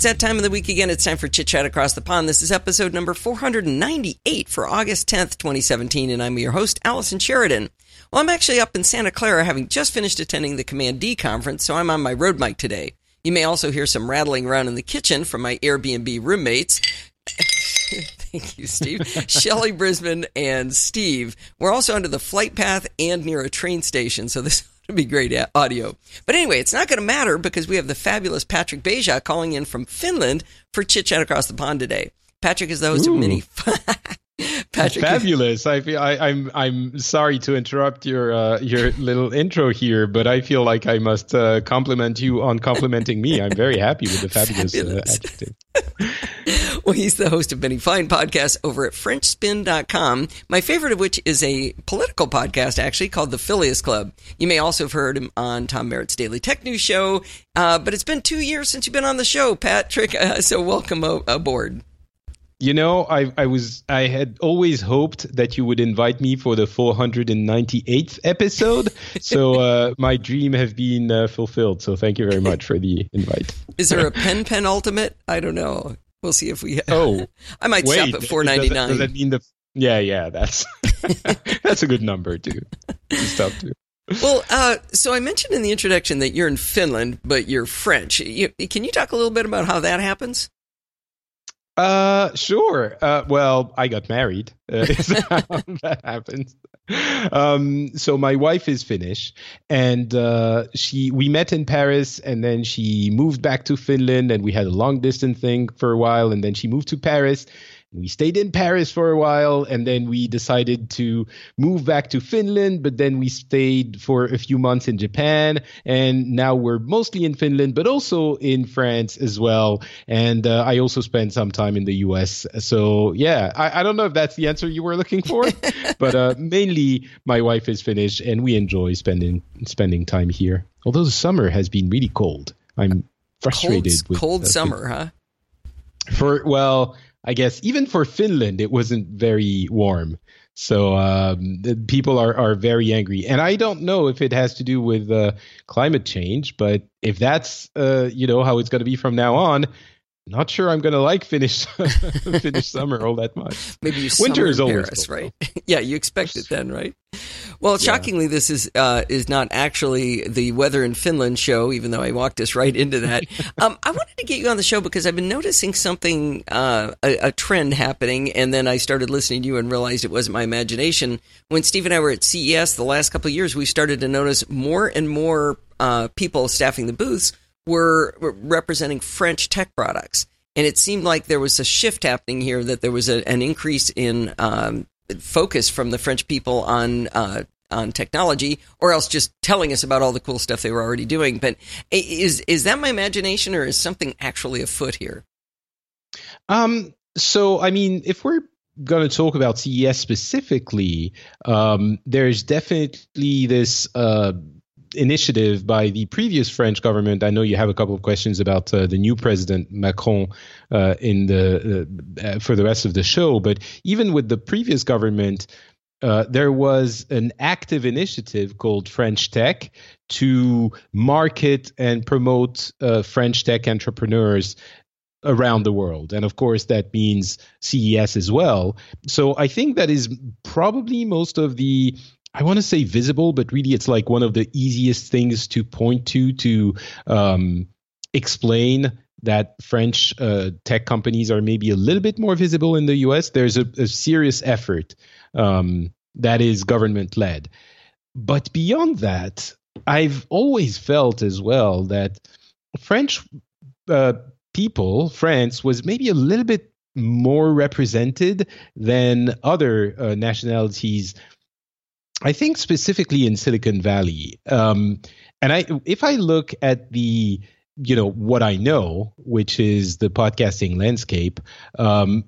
it's that time of the week again. It's time for Chit Chat Across the Pond. This is episode number 498 for August 10th, 2017, and I'm your host, Allison Sheridan. Well, I'm actually up in Santa Clara having just finished attending the Command D conference, so I'm on my road mic today. You may also hear some rattling around in the kitchen from my Airbnb roommates. Thank you, Steve. Shelly Brisbane and Steve. We're also under the flight path and near a train station, so this would be great audio. But anyway, it's not going to matter because we have the fabulous Patrick Beja calling in from Finland for Chit Chat Across the Pond today. Patrick is the host Ooh. of Mini. Patrick, fabulous. I feel I, am I'm, I'm sorry to interrupt your uh, your little intro here, but I feel like I must uh, compliment you on complimenting me. I'm very happy with the fabulous, fabulous. Uh, adjective. well, he's the host of many fine podcasts over at FrenchSpin.com. My favorite of which is a political podcast, actually called the Phileas Club. You may also have heard him on Tom Merritt's Daily Tech News Show. Uh, but it's been two years since you've been on the show, Patrick. Uh, so welcome o- aboard. You know, I, I was I had always hoped that you would invite me for the 498th episode. so uh, my dream have been uh, fulfilled. So thank you very much for the invite. Is there a pen pen ultimate? I don't know. We'll see if we. Oh, I might wait, stop at 499. Does, does that mean the? Yeah, yeah, that's that's a good number to, to stop to. Well, uh, so I mentioned in the introduction that you're in Finland, but you're French. You, can you talk a little bit about how that happens? Uh, sure. Uh, well, I got married. Uh, that happens. Um, so my wife is Finnish, and uh, she we met in Paris, and then she moved back to Finland, and we had a long distance thing for a while, and then she moved to Paris, we stayed in Paris for a while and then we decided to move back to Finland, but then we stayed for a few months in Japan. And now we're mostly in Finland, but also in France as well. And uh, I also spent some time in the US. So, yeah, I, I, don't know if that's the answer you were looking for, but uh, mainly my wife is Finnish and we enjoy spending spending time here. Although the summer has been really cold. I'm frustrated cold, with cold uh, summer, huh? For well, I guess even for Finland, it wasn't very warm. So um, people are, are very angry, and I don't know if it has to do with uh, climate change, but if that's uh, you know how it's going to be from now on, not sure I'm going to like Finnish Finnish summer all that much. Maybe you winter is always Paris, cold, right? yeah, you expect it then, right? Well, shockingly, yeah. this is uh, is not actually the weather in Finland show, even though I walked us right into that. um, I wanted to get you on the show because I've been noticing something, uh, a, a, trend happening, and then I started listening to you and realized it wasn't my imagination. When Steve and I were at CES the last couple of years, we started to notice more and more uh, people staffing the booths were representing French tech products. And it seemed like there was a shift happening here, that there was a, an increase in um, focus from the French people on uh, on technology, or else just telling us about all the cool stuff they were already doing. But is is that my imagination, or is something actually afoot here? Um. So, I mean, if we're going to talk about CES specifically, um, there's definitely this. Uh, initiative by the previous French government. I know you have a couple of questions about uh, the new president Macron uh, in the uh, for the rest of the show, but even with the previous government. Uh, there was an active initiative called French Tech to market and promote uh, French tech entrepreneurs around the world. And of course, that means CES as well. So I think that is probably most of the I want to say visible, but really it's like one of the easiest things to point to to um, explain that French uh, tech companies are maybe a little bit more visible in the US. There's a, a serious effort um, that is government led. But beyond that, I've always felt as well that French uh, people, France, was maybe a little bit more represented than other uh, nationalities I think specifically in Silicon Valley, um, and I if I look at the you know what I know, which is the podcasting landscape, um,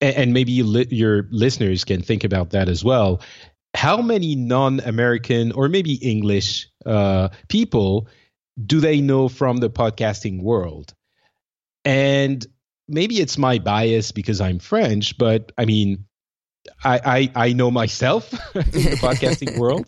and, and, maybe li- your listeners can think about that as well. How many non-American or maybe English uh, people do they know from the podcasting world? And maybe it's my bias because I'm French, but I mean, I, I, I know myself in the podcasting world.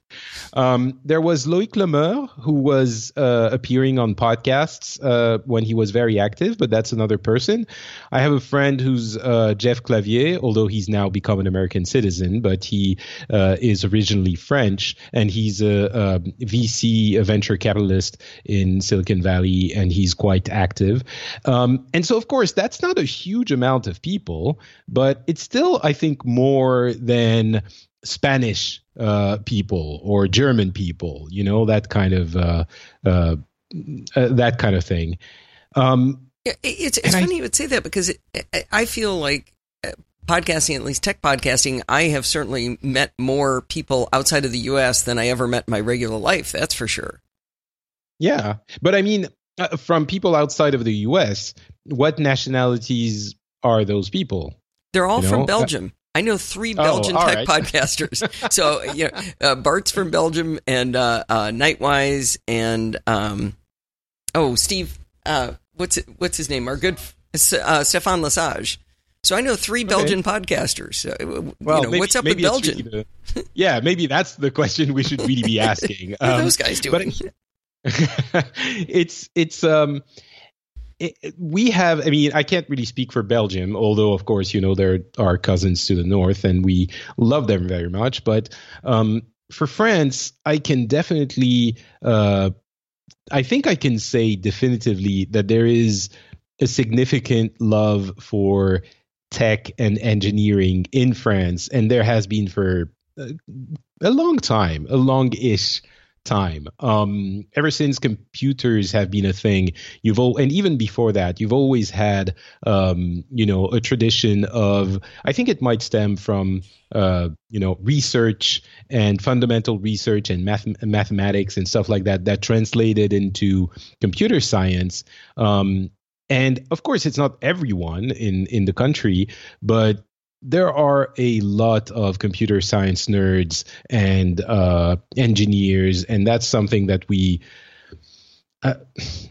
Um, there was Loic Lemeur, who was uh, appearing on podcasts uh, when he was very active, but that's another person. I have a friend who's uh, Jeff Clavier, although he's now become an American citizen, but he uh, is originally French, and he's a, a, VC, a venture capitalist in Silicon Valley, and he's quite active. Um, and so, of course, that's not a huge amount of people, but it's still, I think, more than Spanish uh, people or German people, you know, that kind of uh, uh, uh that kind of thing. Um, yeah, it's it's funny I, you would say that because it, I feel like uh, podcasting, at least tech podcasting, I have certainly met more people outside of the U.S. than I ever met in my regular life. That's for sure. Yeah, but I mean, uh, from people outside of the U.S., what nationalities are those people? They're all you know? from Belgium. I know three Belgian oh, tech right. podcasters. so you know, uh, Bart's from Belgium, and uh, uh, Nightwise, and um, oh, Steve, uh, what's it, what's his name? Our good uh, Stefan Lesage. So I know three Belgian okay. podcasters. Well, you know, maybe, what's up with Belgium? To, yeah, maybe that's the question we should really be asking. Um, those guys doing? it's it's um it, we have, I mean, I can't really speak for Belgium, although, of course, you know, they're our cousins to the north and we love them very much. But um, for France, I can definitely, uh, I think I can say definitively that there is a significant love for tech and engineering in France, and there has been for a, a long time, a long ish time. Um, ever since computers have been a thing, you've all, and even before that, you've always had, um, you know, a tradition of. I think it might stem from, uh, you know, research and fundamental research and math- mathematics and stuff like that that translated into computer science. Um, and of course, it's not everyone in in the country, but there are a lot of computer science nerds and uh, engineers, and that's something that we, uh,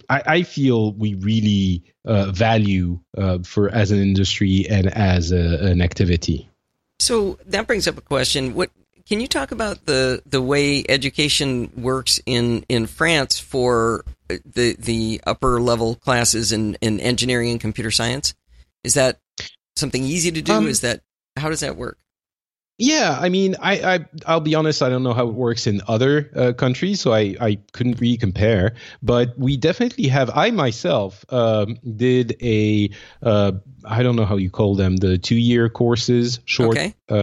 I, I, feel, we really uh, value uh, for as an industry and as a, an activity. So that brings up a question: What can you talk about the the way education works in in France for the the upper level classes in in engineering and computer science? Is that something easy to do? Um, Is that how does that work? Yeah, I mean, I, I I'll be honest, I don't know how it works in other uh, countries, so I I couldn't really compare. But we definitely have. I myself um, did a uh, I don't know how you call them the two year courses, short. Okay. Uh,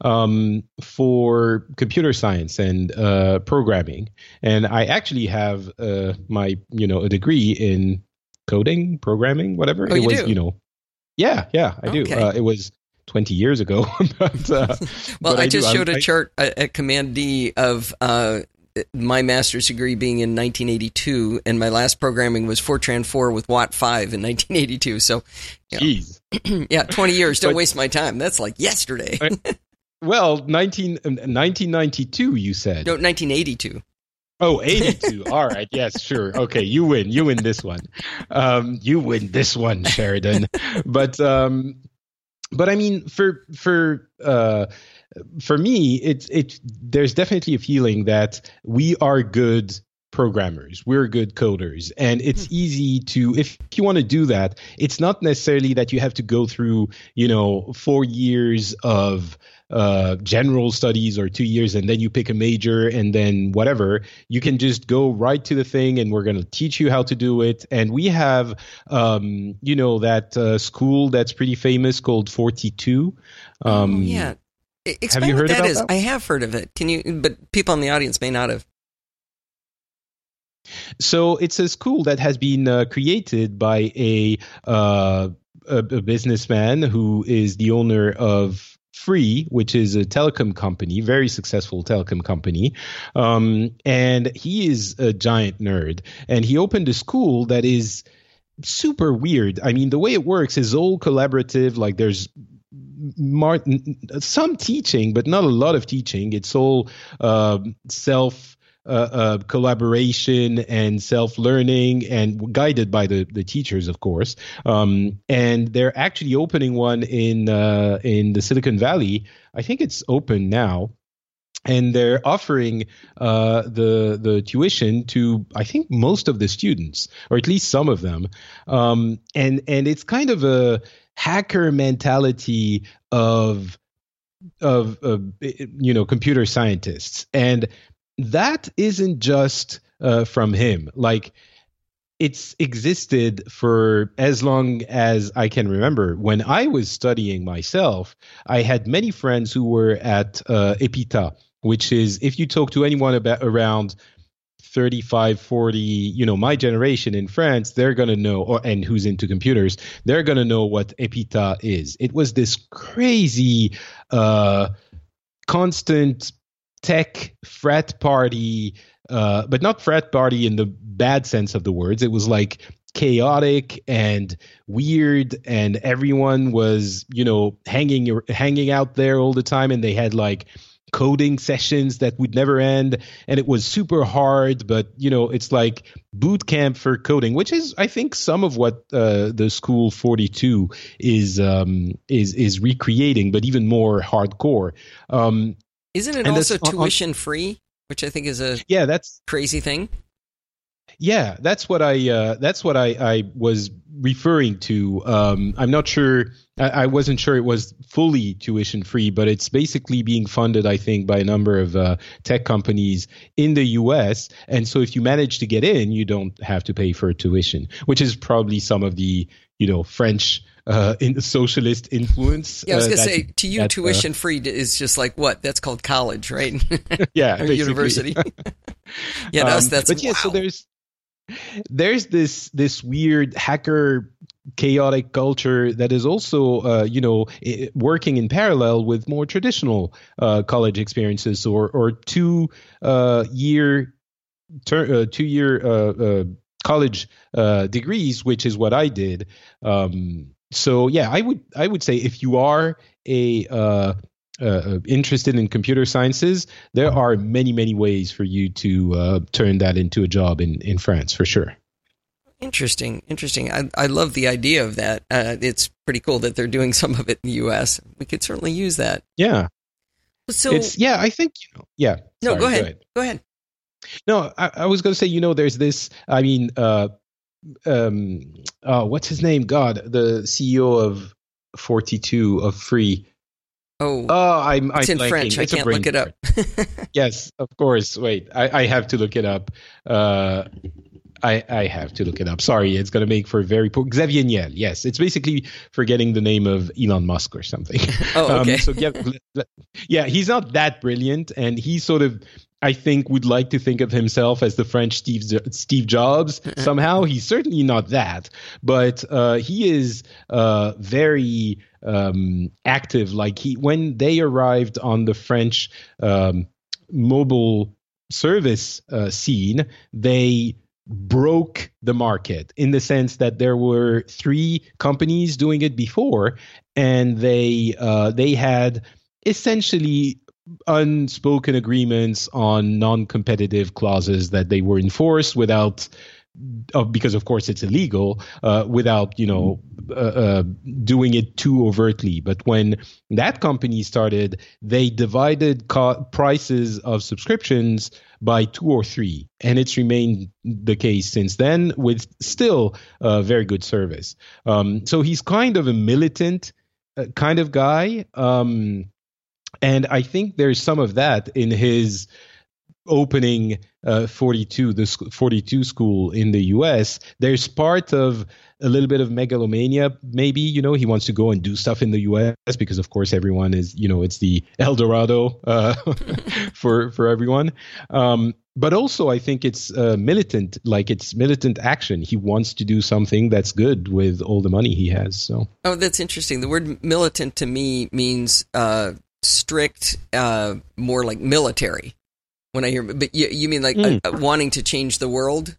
um, for computer science and uh, programming, and I actually have uh, my you know a degree in coding, programming, whatever oh, it was. Do? You know, yeah, yeah, I okay. do. Uh, it was 20 years ago. but, uh, well, I, I, just showed I'm, a chart at Command D of uh, my master's degree being in 1982, and my last programming was Fortran 4 with WATFIV in 1982. So, you know, yeah, 20 years. Don't but, waste my time. That's like yesterday. well, 19, 1992, you said. No, 1982. Oh, 82. All right. Yes, sure. Okay. You win. You win this one. Um, you win this one, Sheridan. But, um, but I mean, for, for, uh, for me, it's, it, there's definitely a feeling that we are good programmers we're good coders and it's hmm. easy to if you want to do that it's not necessarily that you have to go through you know 4 years of uh, general studies or two years and then you pick a major and then whatever you can just go right to the thing and we're going to teach you how to do it and we have um, you know that uh, school that's pretty famous called 42 um, yeah Explain have you heard what that is. That? I have heard of it. Can you? But people in the audience may not have. So it's a school that has been uh, created by a, uh, a, a businessman who is the owner of Free, which is a telecom company, very successful telecom company. Um, and he is a giant nerd. And he opened a school that is super weird. I mean, the way it works is all collaborative. Like there's mar- some teaching, but not a lot of teaching. It's all uh, self uh, uh, collaboration and self learning and guided by the, the teachers, of course. Um, and they're actually opening one in uh, in the Silicon Valley. I think it's open now and they're offering uh, the the tuition to I think most of the students, or at least some of them, um, and and it's kind of a hacker mentality of of, of you know computer scientists, and that isn't just uh, from him. Like it's existed for as long as I can remember. When I was studying myself, I had many friends who were at uh, EPITA, which is if you talk to anyone about around 35 40 you know my generation in france they're going to know or and who's into computers they're going to know what epita is it was this crazy uh constant tech frat party uh but not frat party in the bad sense of the words. It was like chaotic and weird and everyone was you know hanging hanging out there all the time and they had like coding sessions that would never end and it was super hard but you know it's like boot camp for coding which is i think some of what uh, the school 42 is um, is is recreating but even more hardcore. Um, isn't it also tuition free which i think is a yeah that's crazy thing yeah, that's what I uh, that's what I, I was referring to. Um, I'm not sure. I, I, wasn't sure it was fully tuition free, but it's basically being funded, I think, by a number of uh, tech companies in the U.S. And so, if you manage to get in, you don't have to pay for tuition, which is probably some of the you know French uh, in socialist influence. Yeah, I was uh, gonna say to you, uh, tuition free is just like what? That's called college, right? yeah, or university. yeah, um, that's but yeah. Wow. So there's there's this this weird hacker chaotic culture that is also uh, you know working in parallel with more traditional uh, college experiences or or two uh, year ter- uh, two year uh, uh, college degrees which is what I did um, so yeah I would I would say if you are a uh, uh, interested in computer sciences, there are many, many ways for you to uh, turn that into a job in, in France for sure. Interesting, interesting. I, I love the idea of that. Uh, it's pretty cool that they're doing some of it in the U.S. We could certainly use that. Yeah. So it's yeah, I think you know. Yeah. No, Sorry, go, ahead. go ahead. Go ahead. No, I, I was going to say, you know, there's this. I mean, uh, um, uh, what's his name? God, the CEO of 42 of Free. Oh, oh, I'm, I'm it's in blanking. French. It's I can't look it up. yes, of course. Wait, I, I have to look it up. Uh, I, I have to look it up. Sorry, it's going to make for very poor. Xavier Niel. Yes, it's basically forgetting the name of Elon Musk or something. Oh, okay. Um, so yeah, yeah, he's not that brilliant, and he sort of I think would like to think of himself as the French Steve Steve Jobs. Somehow, he's certainly not that, but uh, he is uh, very um, active. Like he, when they arrived on the French um, mobile service uh, scene, they broke the market in the sense that there were three companies doing it before, and they uh, they had essentially unspoken agreements on non-competitive clauses that they were enforced without uh, because of course it's illegal uh, without you know uh, uh, doing it too overtly. But when that company started they divided co- prices of subscriptions by two or three and it's remained the case since then with still a very good service. Um, so he's kind of a militant uh, kind of guy. Um, and I think there's some of that in his opening uh, 42 the 42 school in the US there's part of a little bit of megalomania. Maybe you know he wants to go and do stuff in the US because of course everyone is you know it's the El Dorado uh, for for everyone. Um, but also I think it's uh, militant like it's militant action. He wants to do something that's good with all the money he has so. Oh that's interesting. The word militant to me means uh, strict, uh, more like military. When I hear, but you, you mean like mm. uh, wanting to change the world?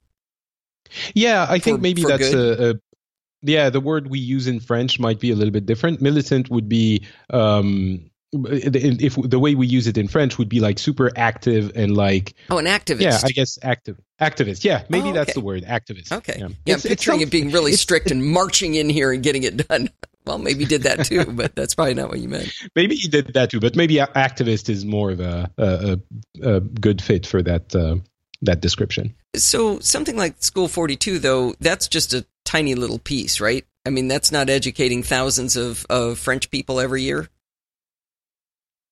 Yeah, I think maybe that's a, a, yeah. The word we use in French might be a little bit different. Militant would be um, if the way we use it in French would be like super active and like oh an activist yeah I guess active activist yeah maybe Oh, okay. that's the word activist Okay. yeah, Yeah, It's- I'm picturing it being really strict and marching in here and getting it done. Well, maybe did that too, but that's probably not what you meant. maybe he did that too but maybe activist is more of a a, a, good fit for that uh, that description So something like School 42, though, that's just a tiny little piece, right? I mean, that's not educating thousands of, of French people every year.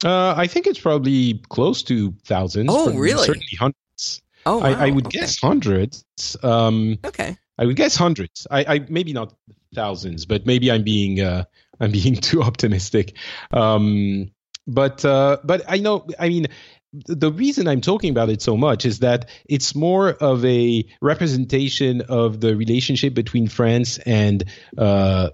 uh, I think it's probably close to thousands Oh, really? certainly hundreds Oh, I, I would Okay. guess hundreds um Okay. I would guess hundreds. I, I maybe not thousands, but maybe I'm being uh, I'm being too optimistic. Um, but uh, but I know. I mean, the reason I'm talking about it so much is that it's more of a representation of the relationship between France and uh,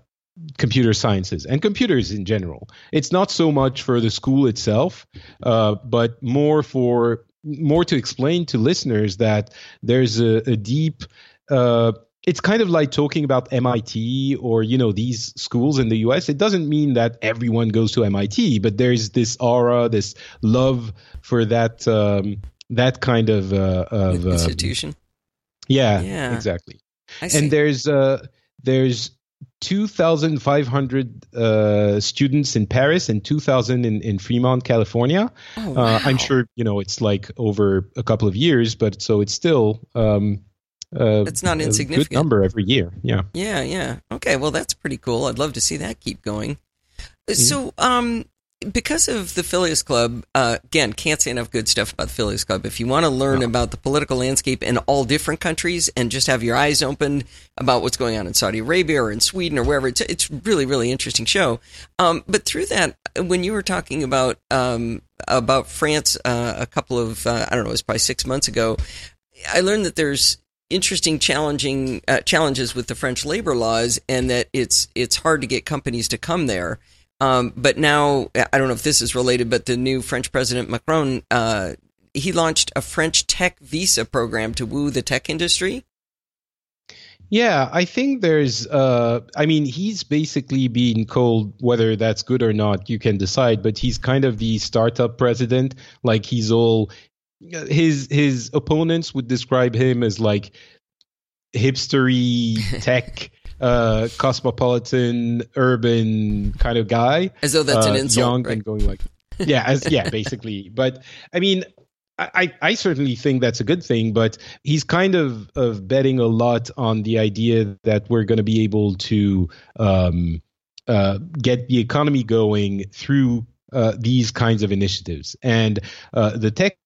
computer sciences and computers in general. It's not so much for the school itself, uh, but more for more to explain to listeners that there's a, a deep uh, it's kind of like talking about MIT or you know these schools in the US. It doesn't mean that everyone goes to MIT, but there's this aura, this love for that um, that kind of uh, of um, Institution. yeah, Yeah. exactly. I see. And there's uh, there's 2,500 uh, students in Paris and 2,000 in, in Fremont, California. oh, Uh, I'm sure you know it's like over a couple of years, but so it's still um, uh, It's not a insignificant. good number every year. Yeah. Yeah, yeah. Okay, well, that's pretty cool. I'd love to see that keep going. Mm-hmm. So, um, because of the Phileas Club, uh, again, can't say enough good stuff about the Phileas Club. If you want to learn No. about the political landscape in all different countries and just have your eyes opened about what's going on in Saudi Arabia or in Sweden or wherever, it's it's really really interesting show. Um, but through that, when you were talking about um, about France uh, a couple of uh, I don't know, it was probably six months ago, I learned that there's interesting challenging uh, challenges with the French labor laws and that it's it's hard to get companies to come there. Um, but now I don't know if this is related, but the new French president Macron uh, he launched a French tech visa program to woo the tech industry. Yeah, I think there's. Uh, I mean, he's basically being called whether that's good or not. You can decide, but he's kind of the startup president. Like he's all. His his opponents would describe him as like hipstery tech, uh, cosmopolitan, urban kind of guy. As though that's an uh, insult, young right? and going like yeah as yeah basically but i mean I, I I certainly think that's a good thing, but he's kind of, of betting a lot on the idea that we're going to be able to um, uh, get the economy going through uh, these kinds of initiatives. And uh, the tech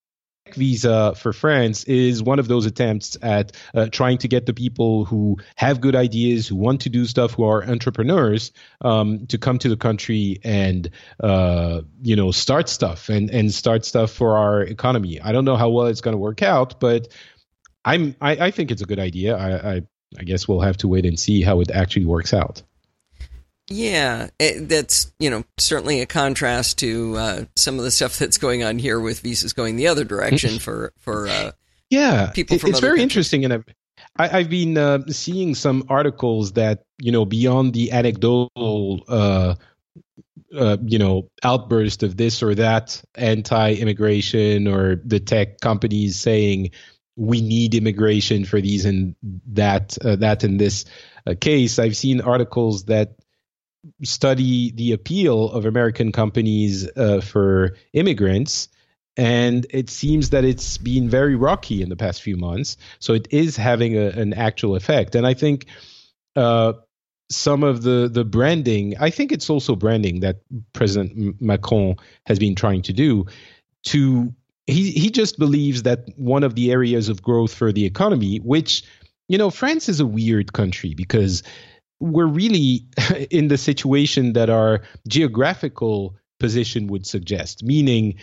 visa for France is one of those attempts at uh, trying to get the people who have good ideas, who want to do stuff, who are entrepreneurs, um, to come to the country and uh, you know start stuff and and start stuff for our economy. I don't know how well it's going to work out, but I'm I, I think it's a good idea. I, I I guess we'll have to wait and see how it actually works out. Yeah, it, that's you know certainly a contrast to uh, some of the stuff that's going on here with visas going the other direction for for uh, Yeah, people from it's other very countries. interesting, and I've I, I've been uh, seeing some articles that you know beyond the anecdotal. Uh, uh, you know, outburst of this or that anti-immigration or the tech companies saying we need immigration for these and that, uh, that in this uh, case. I've seen articles that study the appeal of American companies uh, for immigrants. And it seems that it's been very rocky in the past few months. So it is having a, an actual effect. And I think uh, some of the, the branding, I think it's also branding that President Macron has been trying to do to he he just believes that one of the areas of growth for the economy, which you know, France is a weird country because we're really in the situation that our geographical position would suggest, meaning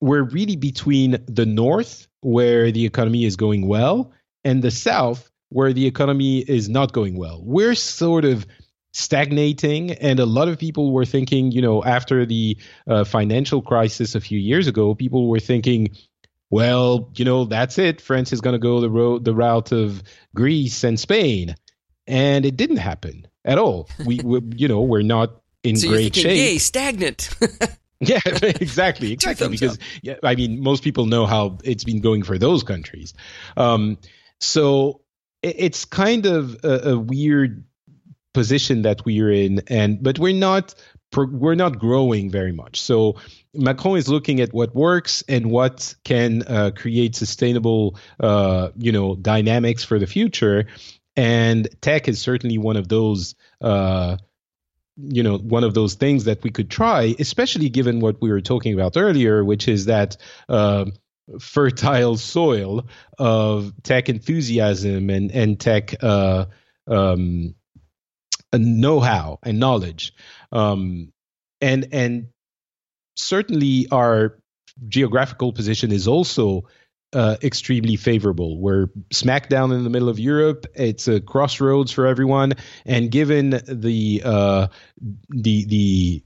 we're really between the north, where the economy is going well, and the south, where the economy is not going well. We're sort of stagnating, and a lot of people were thinking, you know, after the uh, financial crisis a few years ago, people were thinking, well, you know, that's it. France is going to go the road, the route of Greece and Spain, and it didn't happen at all. We, we you know, we're not in so great thinking, shape. yay, stagnant. Yeah, exactly, exactly. because up. yeah, I mean, most people know how it's been going for those countries. Um, so it, it's kind of a, a weird position that we're in, and but we're not we're not growing very much. So Macron is looking at what works and what can uh, create sustainable, uh, you know, dynamics for the future. And tech is certainly one of those. Uh, you know one of those things that we could try especially given what we were talking about earlier which is that uh, fertile soil of tech enthusiasm and and tech uh, um, know-how and knowledge um, and and certainly our geographical position is also uh, extremely favorable. We're smack down in the middle of Europe. It's a crossroads for everyone, and given the uh, the the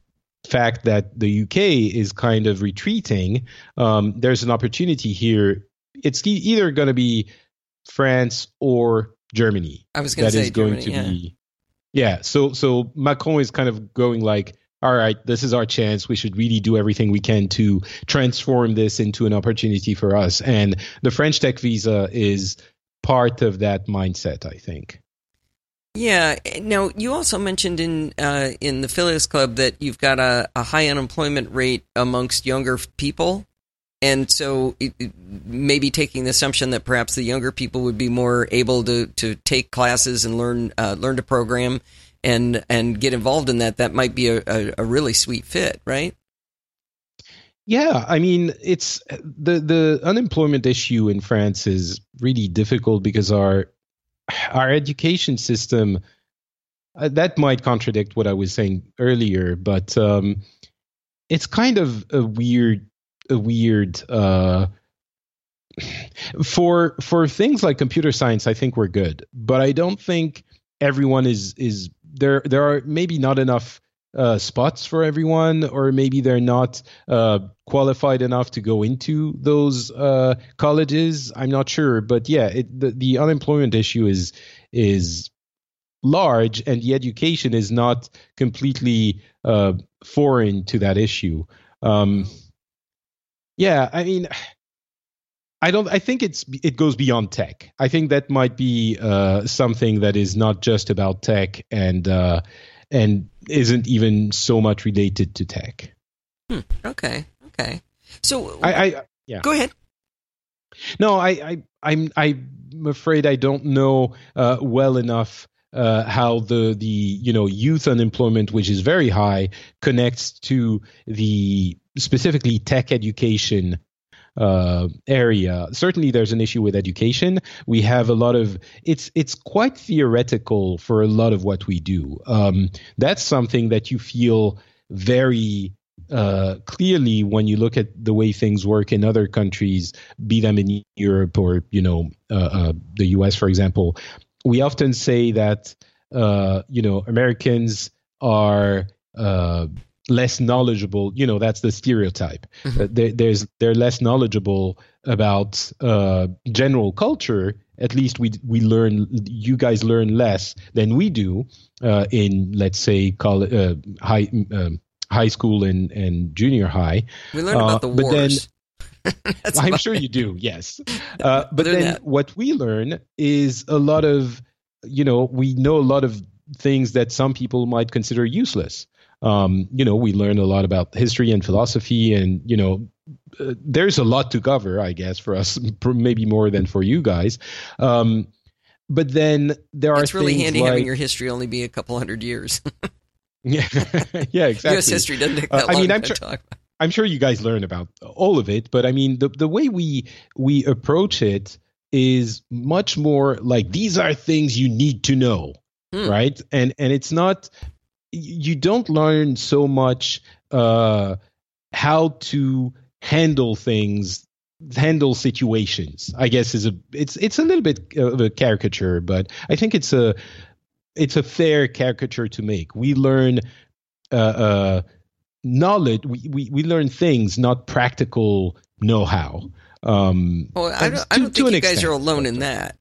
fact that the UK is kind of retreating, um, there's an opportunity here. It's either going to be France or Germany. I was going to say going Germany, to yeah. be yeah. So so Macron is kind of going like all right, this is our chance. We should really do everything we can to transform this into an opportunity for us. And the French Tech Visa is part of that mindset, I think. Yeah. Now, you also mentioned in uh, in the Phileas Club that you've got a, a high unemployment rate amongst younger people. And so, it, maybe taking the assumption that perhaps the younger people would be more able to, to take classes and learn uh, learn to program and and get involved in that, that might be a, a, a really sweet fit, right? Yeah, I mean, it's the the unemployment issue in France is really difficult because our our education system uh, that might contradict what I was saying earlier, but um, it's kind of a weird a weird uh, for for things like computer science. I think we're good, but I don't think everyone is is there there are maybe not enough uh, spots for everyone, or maybe they're not uh, qualified enough to go into those uh, colleges. I'm not sure, but yeah, it, the, the unemployment issue is is large, and the education is not completely uh, foreign to that issue. Um, yeah, I mean, I don't. I think it's it goes beyond tech. I think that might be uh, something that is not just about tech and uh, and isn't even so much related to tech. Hmm. Okay. Okay. So I, I yeah. Go ahead. No, I, I I'm I'm afraid I don't know uh, well enough uh, how the the you know youth unemployment, which is very high, connects to the specifically tech education uh, area. Certainly, there's an issue with education. We have a lot of it's it's quite theoretical for a lot of what we do. Um, that's something that you feel very uh, clearly when you look at the way things work in other countries, be them in Europe or you know uh, uh, the U.S. for example. We often say that uh, you know Americans are uh, less knowledgeable you know that's the stereotype mm-hmm. they, there's they're less knowledgeable about uh, general culture at least we we learn you guys learn less than we do uh, in let's say college, uh, high um, high school and and junior high we learn about the uh, wars I'm sure you do, yes. Uh, but then that. what we learn is a lot of, you know, we know a lot of things that some people might consider useless um, you know, we learn a lot about history and philosophy, and you know, uh, there's a lot to cover, I guess, for us, maybe more than for you guys. Um, but then there are it's really handy like, having your history only be a couple hundred years. yeah, yeah, exactly. U.S. history doesn't take that uh, long I mean, I'm sure, I'm sure you guys learn about all of it, but I mean, the the way we we approach it is much more like these are things you need to know, hmm. right? And and it's not you don't learn so much uh, how to handle things handle situations i guess is a it's it's a little bit of a caricature but i think it's a it's a fair caricature to make. We learn uh, uh knowledge we, we we learn things not practical know-how. Um well i don't, I don't think you guys extent. are alone in that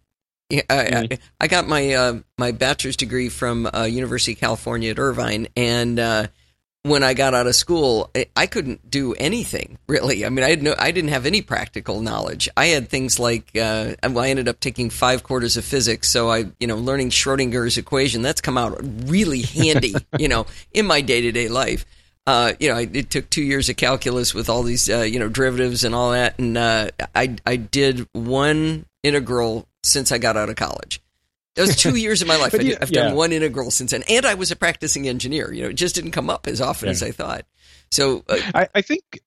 I, mm-hmm. I, I, got my uh, my bachelor's degree from uh, University of California at Irvine, and uh, when I got out of school, I couldn't do anything really. I mean, I had no, I didn't have any practical knowledge. I had things like, uh, I ended up taking five quarters of physics, so I, you know, learning Schrodinger's equation. That's come out really handy, you know, in my day to day life. Uh, you know, I, it took two years of calculus with all these, uh, you know, derivatives and all that, and uh, I, I did one integral since I got out of college. That was two years of my life. I have yeah. done one integral since then, and I was a practicing engineer. You know, it just didn't come up as often yeah. as I thought. So uh, I, I, think,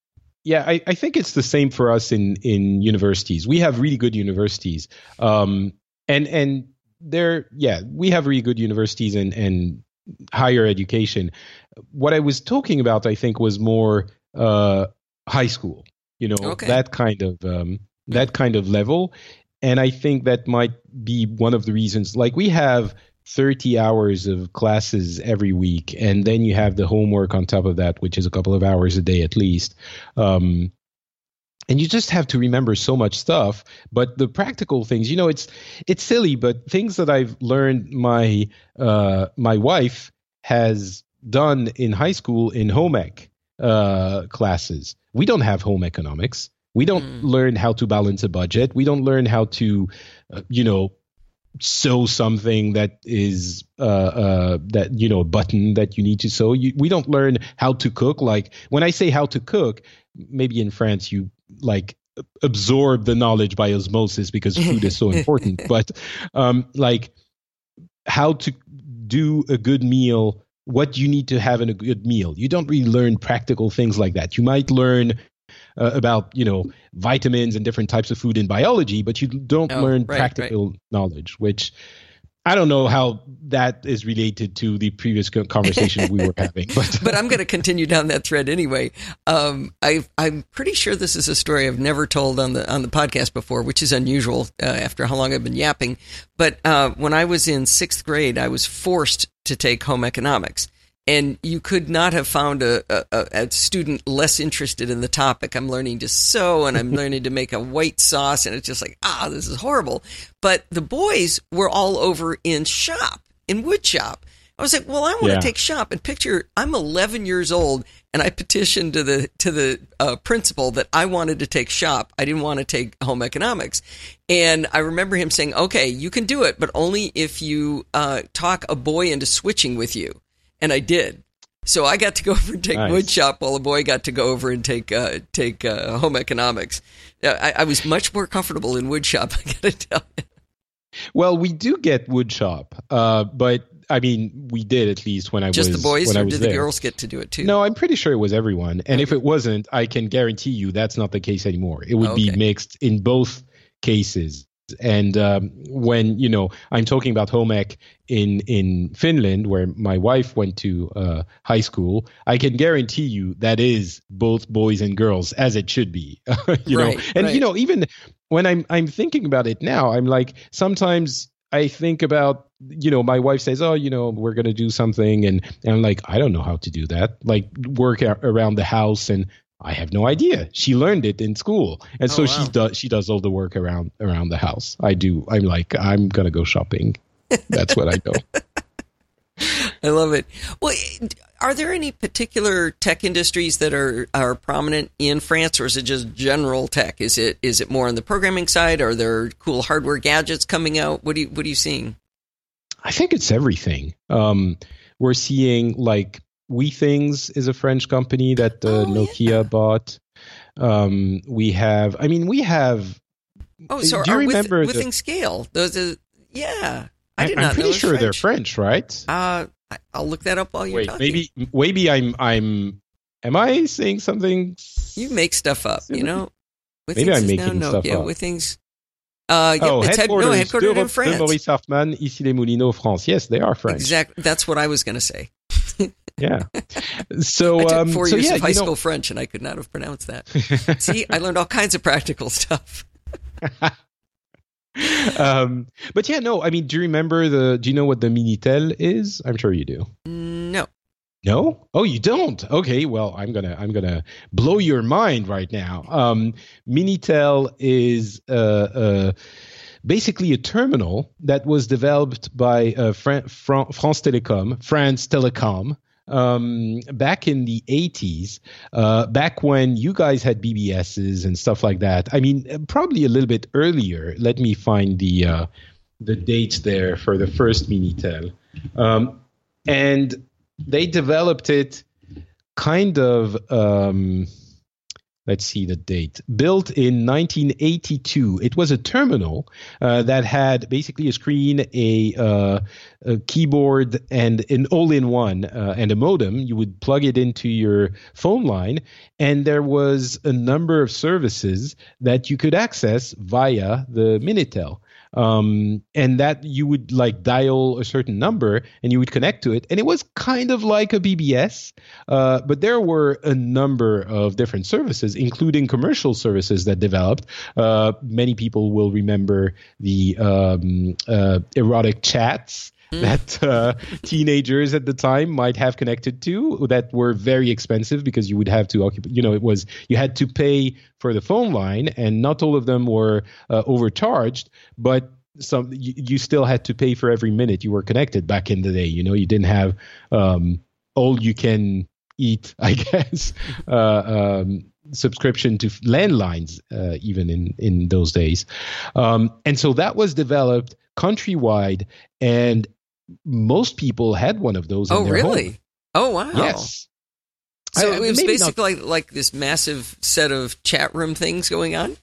yeah, I, I, think it's the same for us in in universities. We have really good universities, um, and and they're yeah, we have really good universities and and higher education. What I was talking about, I think, was more uh, high school. You know, okay. that kind of um, that kind of level and I think that might be one of the reasons. Like we have 30 hours of classes every week, and then you have the homework on top of that, which is a couple of hours a day at least. Um, and you just have to remember so much stuff but the practical things you know it's it's silly but things that i've learned my uh my wife has done in high school in home ec uh classes we don't have home economics we don't mm. learn how to balance a budget. We don't learn how to, uh, you know, sew something that is uh, uh, that you know a button that you need to sew. You, we don't learn how to cook. Like when I say how to cook, maybe in France you like absorb the knowledge by osmosis because food is so important. But um, like how to do a good meal what you need to have in a good meal. You don't really learn practical things like that. You might learn uh, about you know vitamins and different types of food in biology, but you don't oh, learn right, practical right. knowledge, which I don't know how that is related to the previous conversation we were having, but, but I'm going to continue down that thread anyway. Um, I, am pretty sure this is a story I've never told on the on the podcast before, which is unusual uh, after how long I've been yapping. But uh, when I was in sixth grade, I was forced to take home economics, and you could not have found a, a, a, student less interested in the topic. I'm learning to sew and I'm learning to make a white sauce, and it's just like, ah, this is horrible. But the boys were all over in shop, in wood shop. I was like, well, I want yeah. to take shop and picture. I'm 11 years old, and I petitioned to the to the uh, principal that I wanted to take shop. I didn't want to take home economics, and I remember him saying, "Okay, you can do it, but only if you uh, talk a boy into switching with you." And I did. So I got to go over and take nice. woodshop while a boy got to go over and take uh, take uh, home economics. I, I, was much more comfortable in woodshop. I got to tell you. Well, we do get woodshop, uh, but I mean, we did at least when I just was just the boys, when or I was did there. the girls get to do it too? No, I'm pretty sure it was everyone. And okay. if it wasn't, I can guarantee you that's not the case anymore. It would okay. be mixed in both cases and um, when you know i'm talking about home ec in in finland where my wife went to uh, high school i can guarantee you that is both boys and girls as it should be you right, know and right. you know even when i'm i'm thinking about it now i'm like sometimes I think about, you know, my wife says, "Oh, you know, we're going to do something," and, and I'm like, I don't know how to do that. Like work around the house and I have no idea. She learned it in school, and oh, so wow. she does. She does all the work around around the house. I do. I'm like, I'm gonna go shopping. That's what I know. I love it. Well, are there any particular tech industries that are are prominent in France, or is it just general tech? Is it is it more on the programming side? Are there cool hardware gadgets coming out? What do you what are you seeing? I think it's everything. Um, we're seeing like Withings is a French company that uh, oh, Nokia yeah. bought. Um, we have, I mean, we have. Oh, so do you remember with, Withings Scale? Those are, yeah. I did I'm not pretty sure French. they're French, right? Uh, I'll look that up while you're Wait, talking. Maybe, maybe I'm, I'm. Am I saying something? You make stuff up, you know. Withings maybe I'm making now stuff yeah, up. Withings. Uh, oh, headquarters, head, no, headquartered in France. De Maurice Hartmann, Issy-les-Moulineaux, France. Yes, they are French. Exactly. That's what I was going to say. Yeah. So I took um, four so years yeah, of high school know, French, and I could not have pronounced that. See, I learned all kinds of practical stuff. um, but yeah, no. I mean, do you remember the? Do you know what the Minitel is? I'm sure you do. No. No? Oh, you don't. Okay, well, I'm gonna I'm gonna blow your mind right now. Um, Minitel is uh, uh, basically a terminal that was developed by uh, Fran- Fran- France Telecom, France Telecom, um, back in the 80s, uh, back when you guys had BBSs and stuff like that. I mean, probably a little bit earlier. Let me find the uh, the dates there for the first Minitel. Um, and they developed it kind of. Um, let's see the date. Built in 1982 it was a terminal uh, that had basically a screen a, uh, a keyboard and an all-in-one uh, and a modem. You would plug it into your phone line and there was a number of services that you could access via the minitel um, and that you would like dial a certain number and you would connect to it and it was kind of like a bbs uh, but there were a number of different services including commercial services that developed uh, many people will remember the um, uh, erotic chats. that uh, teenagers at the time might have connected to that were very expensive because you would have to occupy you know it was you had to pay for the phone line, and not all of them were uh, overcharged, but some you, you, still had to pay for every minute you were connected back in the day. You know, you didn't have um, all you can eat, I guess. Uh, um, subscription to landlines uh, even in in those days um, and so that was developed countrywide and most people had one of those oh really home. oh wow yes so I, it was basically not, like, like this massive set of chat room things going on.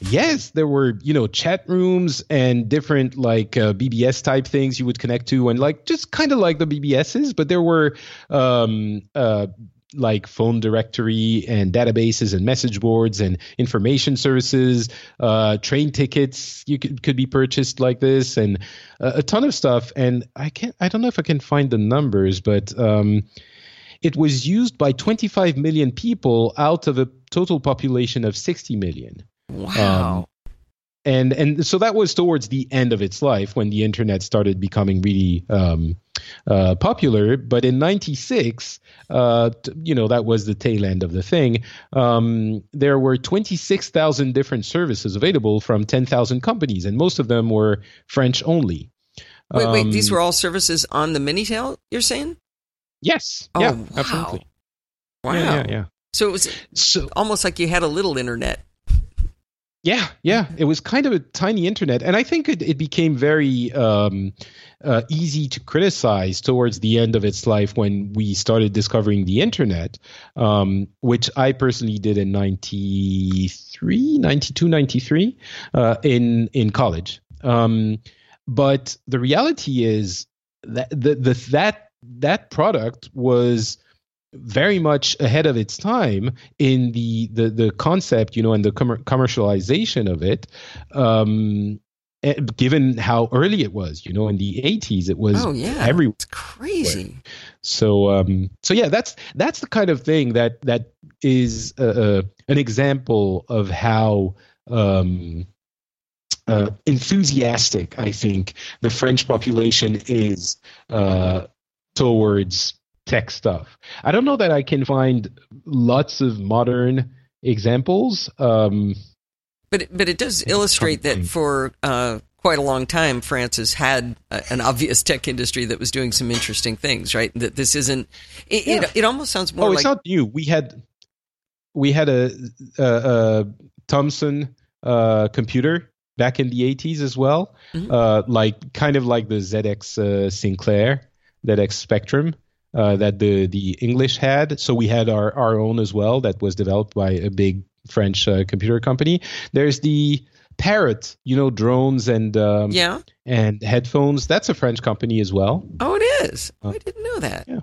Yes, there were you know chat rooms and different like uh, BBS type things you would connect to, and like just kind of like the BBSs, but there were um, uh, like phone directory and databases and message boards and information services, uh, train tickets you could, could be purchased like this, and a ton of stuff. And I can't, I don't know if I can find the numbers, but um, it was used by 25 million people out of a total population of 60 million. Wow. Um, and and so that was towards the end of its life when the internet started becoming really um, uh, popular. But in '96, uh, you know, that was the tail end of the thing. Um, there were 26,000 different services available from 10,000 companies, and most of them were French only. Wait, wait, these um, were all services on the Minitel. You're saying? Yes. Oh, yeah, wow. absolutely. Wow. Yeah, yeah, yeah. So it was so, almost like you had a little internet. Yeah, yeah. It was kind of a tiny internet. And I think it, it became very um, uh, easy to criticize towards the end of its life when we started discovering the internet, um, which I personally did in 93, 92, 93 uh, in, in college. Um, but the reality is that the, the, that that product was very much ahead of its time in the the, the concept, you know, and the com- commercialization of it. Um, eh, given how early it was, you know, in the 80s, it was oh yeah, everywhere. It's crazy. So um, so yeah, that's that's the kind of thing that that is uh, an example of how um, uh, enthusiastic I think the French population is uh, towards tech stuff. I don't know that I can find lots of modern examples. Um, but it, but it does illustrate that for uh, quite a long time, France has had a, an obvious tech industry that was doing some interesting things. Right? That this isn't. It, yeah. it, it, almost sounds more. Oh, it's like, not new. We had we had a, a, a Thomson uh, computer back in the 80s as well, mm-hmm. uh, like kind of like the ZX uh, Sinclair that X Spectrum uh, that the the English had. So we had our our own as well that was developed by a big French uh, computer company. There's the Parrot, you know, drones and um, yeah, and headphones. That's a French company as well. Oh, it is. Uh, I didn't know that. Yeah.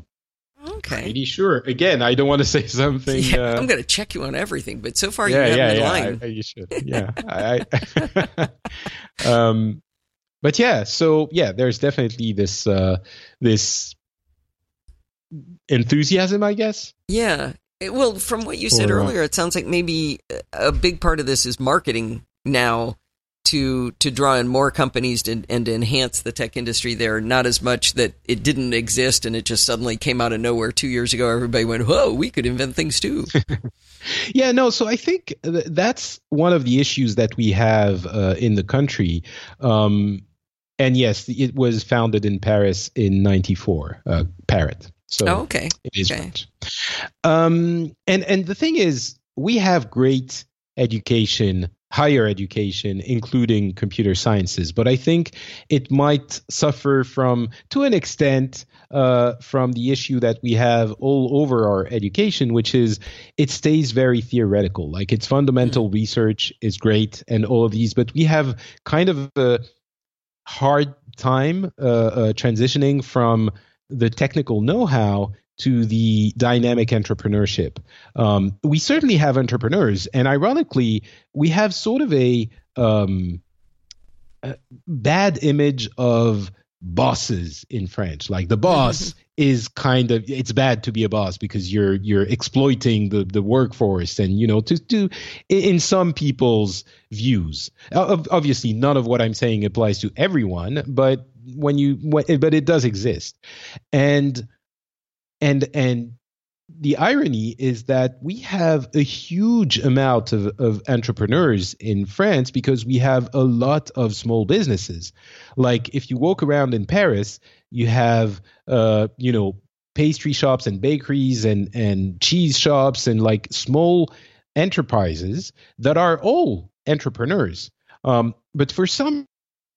Okay. Pretty sure. Again, I don't want to say something. Yeah, uh, I'm going to check you on everything, but so far yeah, you yeah, have yeah, line. I, you should. Yeah. I, I um, but yeah, so yeah, there's definitely this uh, this enthusiasm, I guess. Yeah. Well, from what you said or, uh, earlier, it sounds like maybe a big part of this is marketing now to to draw in more companies to, and to enhance the tech industry there. Not as much that it didn't exist and it just suddenly came out of nowhere two years ago. Everybody went, "Whoa, we could invent things too." yeah, no. So I think that's one of the issues that we have uh, in the country. Um, and yes, it was founded in Paris in '94, uh, Parrot. So oh, okay. it is okay. Um, and and the thing is, we have great education higher education, including computer sciences. But I think it might suffer from, to an extent, uh, from the issue that we have all over our education, which is it stays very theoretical. Like its fundamental mm-hmm. research is great and all of these, but we have kind of a hard time uh, uh, transitioning from the technical know-how to the dynamic entrepreneurship. Um, we certainly have entrepreneurs, and ironically, we have sort of a, um, a bad image of bosses in French. Like the boss is kind of it's bad to be a boss because you're you're exploiting the the workforce and you know to do in some people's views. Obviously, none of what I'm saying applies to everyone, but when you but it does exist, and and and the irony is that we have a huge amount of, of entrepreneurs in France because we have a lot of small businesses. Like if you walk around in Paris, you have uh, you know pastry shops and bakeries and and cheese shops and like small enterprises that are all entrepreneurs. Um, but for some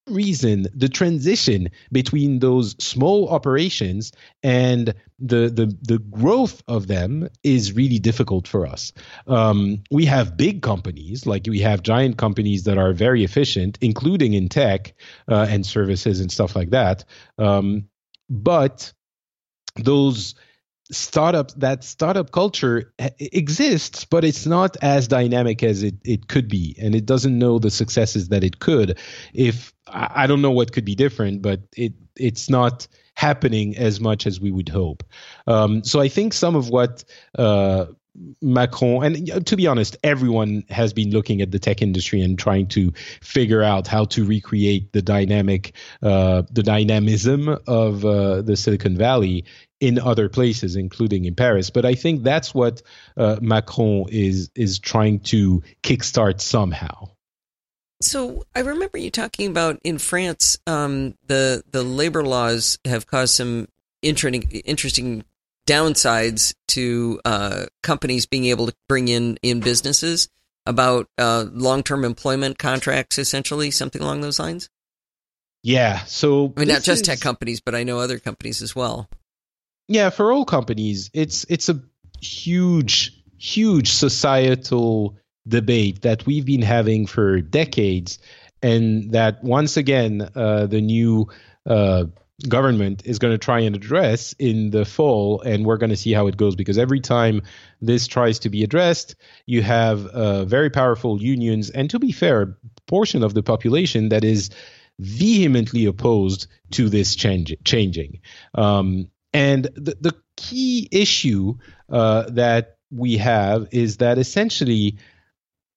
reason the transition between those small operations and the the, the growth of them is really difficult for us. Um, we have big companies like we have giant companies that are very efficient including in tech uh, and services and stuff like that. Um, but those startup that startup culture exists but it's not as dynamic as it, it could be. And it doesn't know the successes that it could. If I don't know what could be different but it it's not happening as much as we would hope. Um, so I think some of what uh, Macron, and to be honest, everyone has been looking at the tech industry and trying to figure out how to recreate the dynamic, uh, the dynamism of uh, the Silicon Valley in other places, including in Paris. But I think that's what uh, Macron is is trying to kickstart somehow. So I remember you talking about in France, um, the the labor laws have caused some interesting interesting downsides to uh, companies being able to bring in in businesses about uh, long term employment contracts, essentially something along those lines. Yeah. So I mean, not just is... tech companies, but I know other companies as well yeah, for all companies, it's it's a huge, huge societal debate that we've been having for decades, and that once again uh, the new uh, government is going to try and address in the fall, and we're going to see how it goes because every time this tries to be addressed, you have uh, very powerful unions, and to be fair, a portion of the population that is vehemently opposed to this change, changing. Um, and the, the key issue uh, that we have is that essentially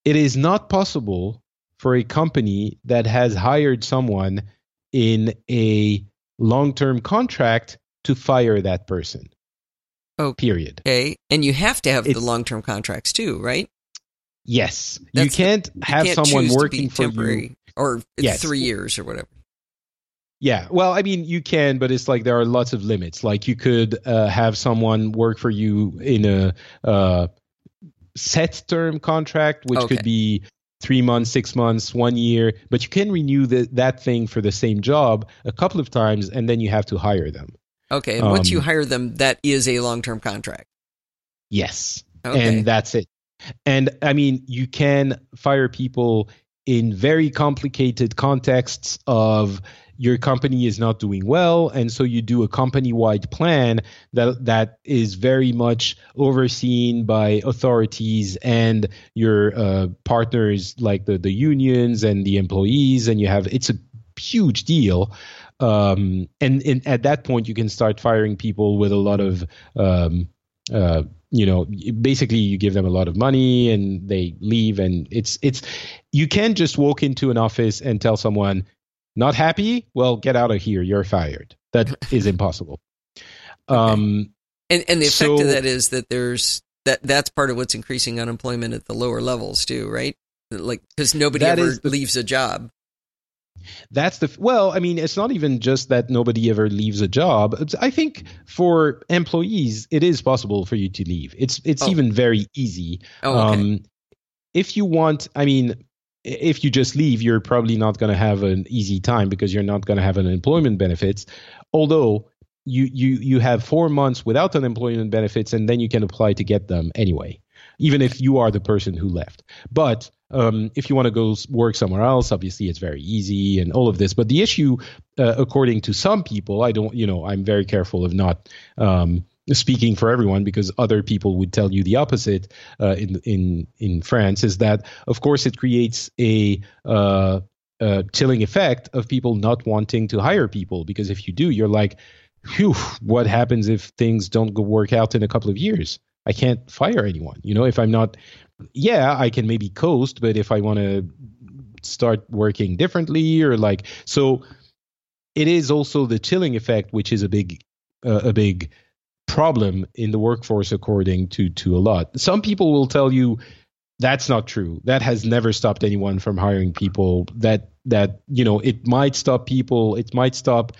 it is not possible for a company that has hired someone in a long term contract to fire that person. Oh, period. Okay, and you have to have it's, the long term contracts too, right? Yes, That's you can't the, have you can't someone working for you or yes. three years or whatever. Yeah, well, I mean, you can, but it's like there are lots of limits. Like you could uh, have someone work for you in a uh, set term contract, which okay. could be three months, six months, one year, but you can renew the, that thing for the same job a couple of times, and then you have to hire them. Okay, and um, once you um, hire them, that is a long term contract. Yes, okay. and that's it. And I mean, you can fire people in very complicated contexts of your company is not doing well and so you do a company-wide plan that that is very much overseen by authorities and your uh, partners like the the unions and the employees and you have it's a huge deal. Um, and, and at that point you can start firing people with a lot of um, uh, you know basically you give them a lot of money and they leave and it's it's you can't just walk into an office and tell someone not happy? Well, get out of here. You're fired. That is impossible. Um, and and the effect so, of that is that there's that that's part of what's increasing unemployment at the lower levels too, right? Like because nobody ever the, leaves a job. that's the well i mean it's not even just that nobody ever leaves a job i think for employees it is possible for you to leave it's it's Oh. even very easy Oh, okay. um if you want i mean if you just leave you're probably not going to have an easy time because you're not going to have unemployment benefits although you you you have 4 months without unemployment benefits and then you can apply to get them anyway even if you are the person who left but um, if you want to go work somewhere else, obviously it's very easy and all of this. But the issue, uh, according to some people, I don't, you know, I'm very careful of not um, speaking for everyone because other people would tell you the opposite uh, in in in France. Is that of course it creates a uh, uh, chilling effect of people not wanting to hire people because if you do, you're like, whew, what happens if things don't go work out in a couple of years? I can't fire anyone. You know, if I'm not yeah, I can maybe coast, but if I want to start working differently or like so it is also the chilling effect which is a big uh, a big problem in the workforce according to to a lot. Some people will tell you that's not true. That has never stopped anyone from hiring people. That that you know, it might stop people, it might stop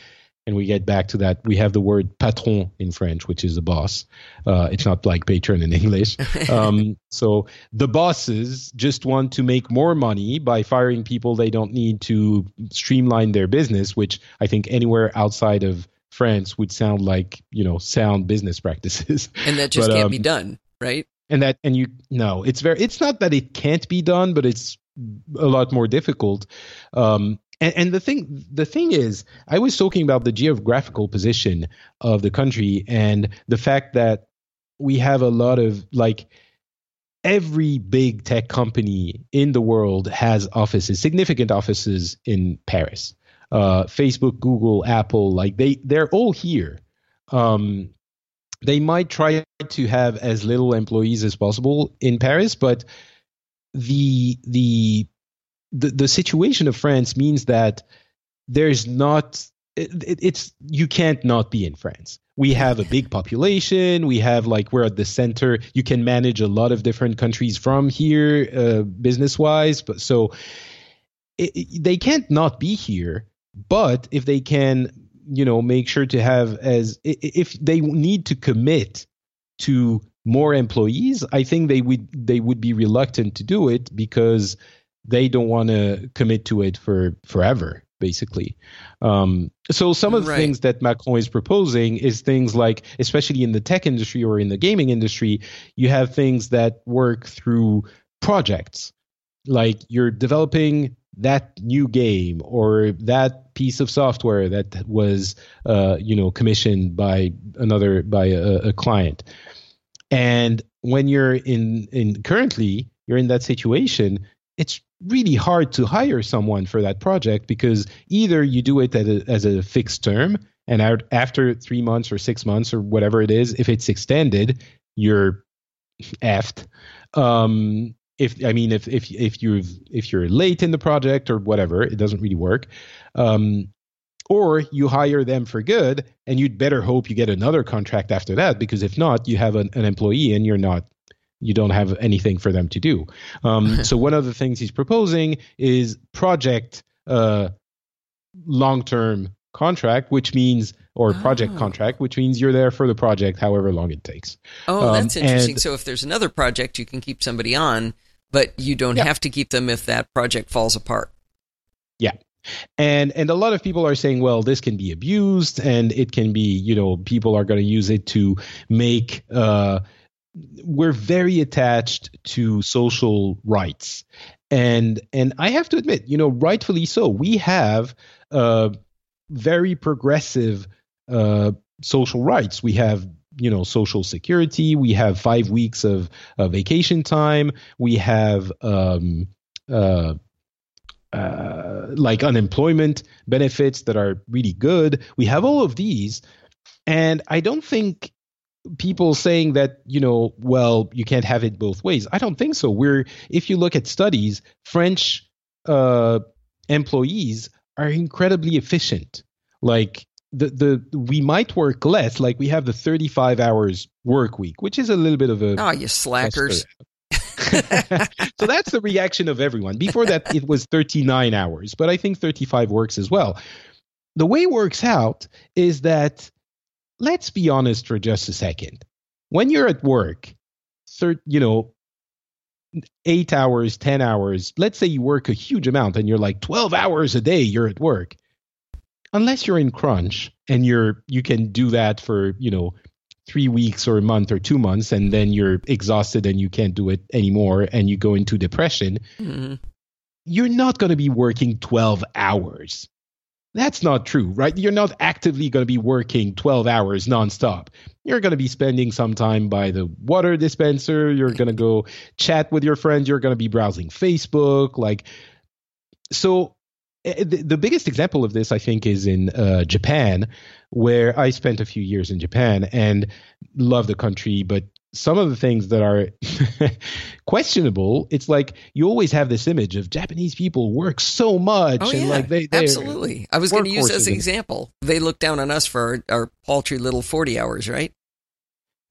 and we get back to that. We have the word patron in French, which is the boss. Uh, it's not like patron in English. Um, so the bosses just want to make more money by firing people they don't need to streamline their business, which I think anywhere outside of France would sound like you know sound business practices. and that just but, can't um, be done, right? and that and you no, it's very. It's not that it can't be done, but it's a lot more difficult. Um, and, and the thing the thing is, I was talking about the geographical position of the country and the fact that we have a lot of like every big tech company in the world has offices, significant offices in Paris. Uh, Facebook, Google, Apple, like they they're all here. Um, they might try to have as little employees as possible in Paris, but the the the, the situation of France means that there's not it, it- it's you can't not be in France. We have a big population. We have like we're at the center. You can manage a lot of different countries from here, uh, business wise. But so it- they can't not be here. But if they can, you know, make sure to have as if they need to commit to more employees, I think they would they would be reluctant to do it because they don't want to commit to it for forever basically um, so some of the Right. things that macron is proposing is things like especially in the tech industry or in the gaming industry you have things that work through projects like you're developing that new game or that piece of software that was uh, you know commissioned by another by a, a client. And when you're in in currently you're in that situation it's really hard to hire someone for that project because either you do it a, as a fixed term and out, after three months or six months or whatever it is if it's extended you're effed. Um if i mean if if if you if you're late in the project or whatever it doesn't really work um or you hire them for good and you'd better hope you get another contract after that because if not you have an, an employee and you're not you don't have anything for them to do um, so one of the things he's proposing is project uh, long-term contract which means or project Oh. contract which means you're there for the project however long it takes Oh, Um, that's interesting. so if there's another project, you can keep somebody on, but you don't Yeah. have to keep them if that project falls apart. Yeah. And and a lot of people are saying well this can be abused and it can be you know people are going to use it to make uh we're very attached to social rights and and i have to admit you know rightfully so we have uh very progressive uh social rights we have you know social security we have 5 weeks of, of vacation time we have um uh uh, like unemployment benefits that are really good. We have all of these, and I don't think people saying that you know, well, you can't have it both ways. I don't think so. We're if you look at studies, French uh, employees are incredibly efficient. Like the the we might work less. Like we have the 35 hours work week, which is a little bit of a Oh, you slackers. so that's the reaction of everyone. Before that, it was 39 hours, but I think 35 works as well. The way it works out is that, let's be honest for just a second. When you're at work, thir- you know, eight hours, 10 hours, let's say you work a huge amount and you're like 12 hours a day, you're at work. Unless you're in crunch and you're, you can do that for, you know, three weeks or a month or two months and then you're exhausted and you can't do it anymore and you go into depression, mm-hmm. you're not going to be working 12 hours. That's not true, right? You're not actively going to be working 12 hours nonstop. You're going to be spending some time by the water dispenser. You're going to go chat with your friends. You're going to be browsing Facebook. Like, so the, the biggest example of this, I think, is in uh, Japan, where I spent a few years in Japan and love the country, but some of the things that are questionable it's like you always have this image of japanese people work so much oh, and yeah, like they absolutely. I was going to use as an example they look down on us for our, our paltry little 40 hours right?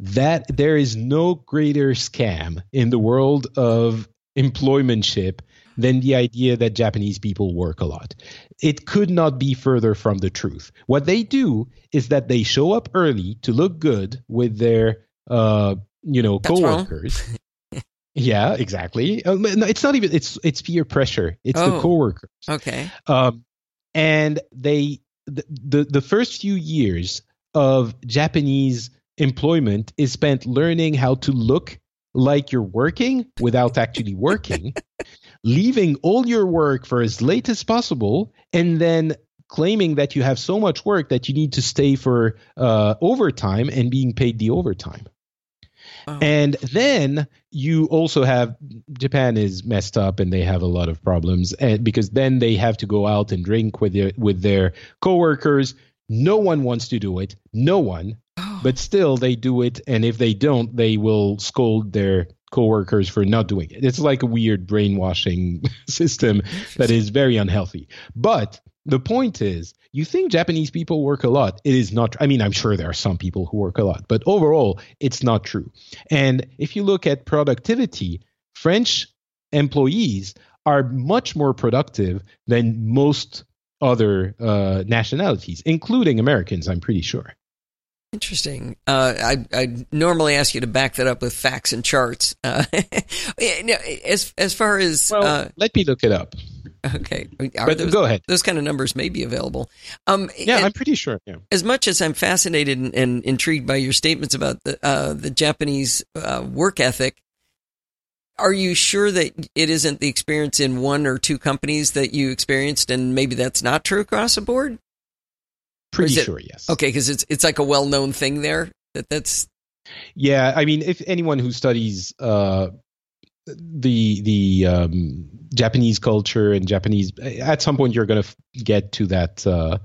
That there is no greater scam in the world of employmentship than the idea that Japanese people work a lot. It could not be further from the truth. What they do is that they show up early to look good with their, uh, you know, That's coworkers. yeah, exactly. Um, no, it's not even. It's it's peer pressure. It's oh, the coworkers. Okay. Um, and they the, the the first few years of Japanese employment is spent learning how to look like you're working without actually working leaving all your work for as late as possible, and then claiming that you have so much work that you need to stay for uh, overtime and being paid the overtime. And then you also have Japan is messed up and they have a lot of problems and because then they have to go out and drink with their with their coworkers. No one wants to do it. No one. Oh. But still they do it and if they don't they will scold their coworkers for not doing it. It's like a weird brainwashing system that is very unhealthy. But the point is, you think Japanese people work a lot. It is not. I mean, I'm sure there are some people who work a lot, but overall, it's not true. And if you look at productivity, French employees are much more productive than most other uh, nationalities, including Americans, I'm pretty sure. Interesting. Uh, I I normally ask you to back that up with facts and charts. Uh, as as far as well, uh, let me look it up. Okay, Are but those, go ahead. Those kind of numbers may be available. Um, yeah, I'm pretty sure. Yeah. As much as I'm fascinated and, and intrigued by your statements about the uh, the Japanese uh, work ethic, are you sure that it isn't the experience in one or two companies that you experienced, and maybe that's not true across the board? Pretty it, sure, yes. Okay, because it's it's like a well known thing there that that's. Yeah, I mean, if anyone who studies uh, the the um, Japanese culture and Japanese, at some point you're going to get to that uh,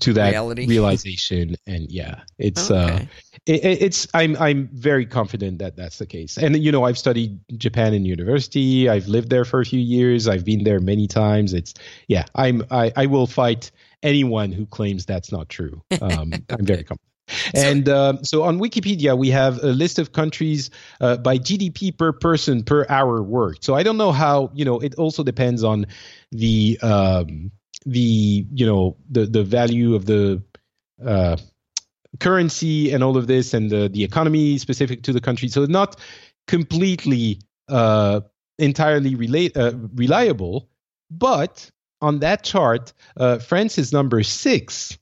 to that Reality. realization, and yeah, it's uh, okay. uh, it, it's I'm I'm very confident that that's the case. And you know, I've studied Japan in university. I've lived there for a few years. I've been there many times. It's yeah, I'm I I will fight anyone who claims that's not true. Um. I'm very confident. And um, so on Wikipedia, we have a list of countries uh, by GDP per person per hour worked. So I don't know how, you know, it also depends on the, um, the, you know, the, the value of the, uh, currency and all of this and the, the economy specific to the country. So it's not completely, uh, entirely relate, uh, reliable, but on that chart, uh, France is number six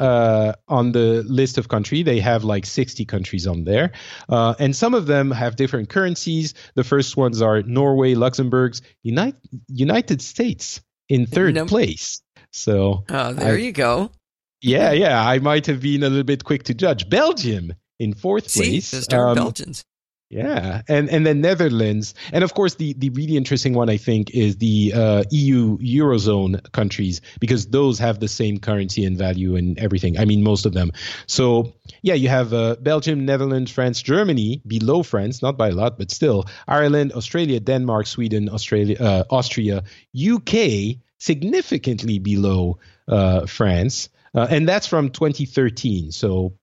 uh, on the list of country. They have like 60 countries on there. Uh, and some of them have different currencies. The first ones are Norway, Luxembourg's, United, United States in third no. place. So oh, there I, you go. Yeah, yeah. I might have been a little bit quick to judge. Belgium in fourth See, place. Those um, Belgians. Yeah, and and then Netherlands, and of course the the really interesting one I think is the uh, EU eurozone countries because those have the same currency and value and everything. I mean most of them. So yeah, you have uh, Belgium, Netherlands, France, Germany below France, not by a lot, but still Ireland, Australia, Denmark, Sweden, Australia, uh, Austria, UK significantly below uh, France, uh, and that's from 2013. So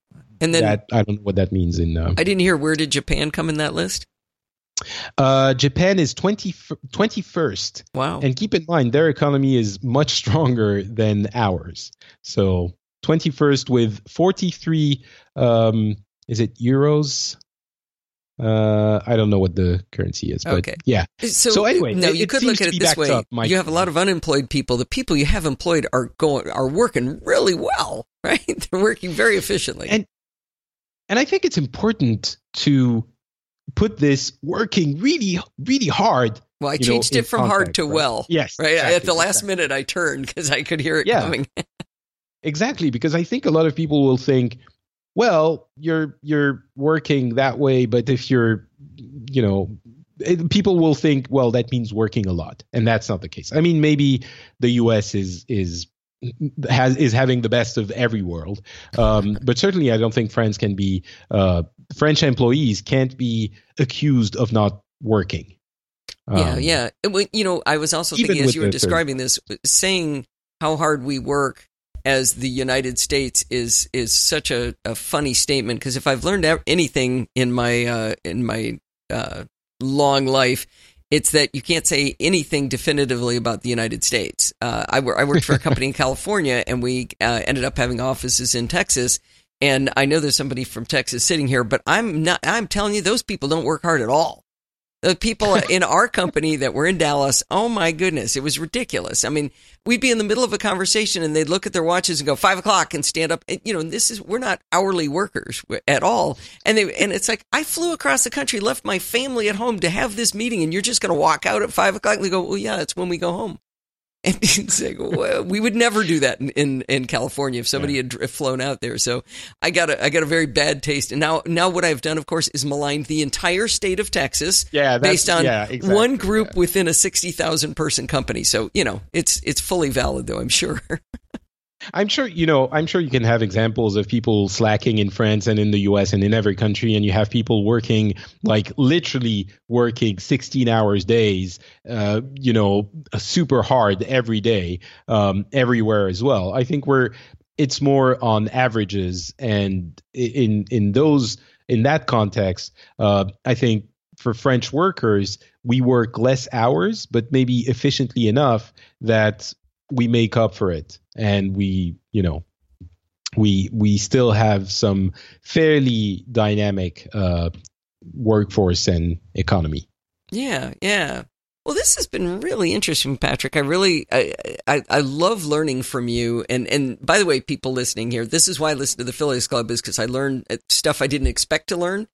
and then that, I don't know what that means in. Uh, I didn't hear where did Japan come in that list? Uh, Japan is 20, 21st. Wow. And keep in mind, their economy is much stronger than ours. So 21st with 43, um, is it euros? Uh, I don't know what the currency is, but okay. yeah. So, so anyway, no, it, you could look at it this way. Up, you have a lot of unemployed people. The people you have employed are going are working really well, right? They're working very efficiently. And and I think it's important to put this working really, really hard. Well, I changed know, it from hard to right? well. Yes. Right. Exactly, At the last exactly. minute, I turned because I could hear it yeah. coming. exactly. Because I think a lot of people will think, well, you're you're working that way, but if you're, you know, people will think, well, that means working a lot, and that's not the case. I mean, maybe the U.S. is is has is having the best of every world. Um, but certainly, I don't think France can be uh, French employees can't be accused of not working. Um, yeah, yeah. It, you know, I was also thinking as you were describing third. this, saying how hard we work as the United States is is such a, a funny statement because if I've learned anything in my uh, in my uh, long life, it's that you can't say anything definitively about the United States. Uh, I, I, worked for a company in California, and we uh, ended up having offices in Texas. And I know there's somebody from Texas sitting here, but I'm not. I'm telling you, those people don't work hard at all. The people in our company that were in Dallas, oh my goodness, it was ridiculous. I mean, we'd be in the middle of a conversation and they'd look at their watches and go five o'clock and stand up. And, you know, this is we're not hourly workers at all. And they and it's like I flew across the country, left my family at home to have this meeting, and you're just going to walk out at five o'clock. And they go, well, yeah, it's when we go home. And it's like, well, we would never do that in, in, in California if somebody yeah. had flown out there. So I got a, I got a very bad taste. And now, now what I've done, of course, is maligned the entire state of Texas. Yeah, based on yeah, exactly, one group yeah. within a 60,000 person company. So, you know, it's, it's fully valid though, I'm sure. I'm sure you know. I'm sure you can have examples of people slacking in France and in the U.S. and in every country, and you have people working like literally working 16 hours days, uh, you know, super hard every day, um, everywhere as well. I think we're it's more on averages, and in in those in that context, uh, I think for French workers, we work less hours, but maybe efficiently enough that we make up for it. And we you know we we still have some fairly dynamic uh, workforce and economy. Yeah yeah. Well this has been really interesting patrick. I really I, I i love learning from you. And and by the way people listening here this is why i listen to the Phileas Club is because i learned uh, stuff i didn't expect to learn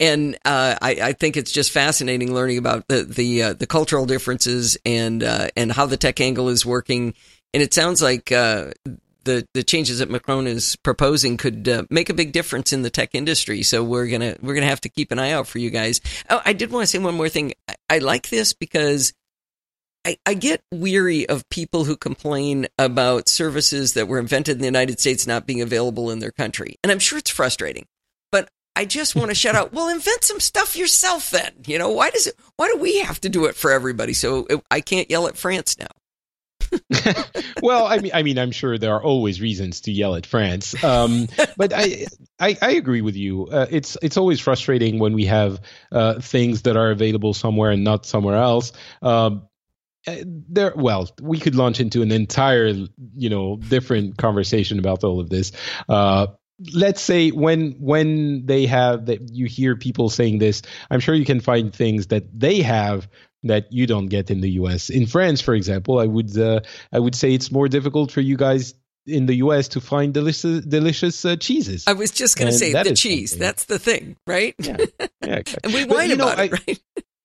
and uh, I, I, think it's just fascinating learning about the the, uh, the cultural differences and uh, and how the tech angle is working. And it sounds like uh, the the changes that Macron is proposing could uh, make a big difference in the tech industry. So we're gonna we're gonna have to keep an eye out for you guys. Oh, I did want to say one more thing. I, I like this because. I, I get weary of people who complain about services that were invented in the United States not being available in their country. And I'm sure it's frustrating. I just want to shout out, well, invent some stuff yourself then. You know, why does it, why do we have to do it for everybody? So it, I can't yell at France now. well, I mean, I mean, I'm sure there are always reasons to yell at France, um, but I, I, I, agree with you. Uh, it's it's always frustrating when we have uh, things that are available somewhere and not somewhere else. Um, there, well, we could launch into an entire, you know, different conversation about all of this. Uh, let's say when when they have that you hear people saying this i'm sure you can find things that they have that you don't get in the us in france for example i would uh, i would say it's more difficult for you guys in the us to find delicious delicious uh, cheeses. I was just going to say the cheese something. that's the thing right? Yeah, yeah and we whine about know, it right?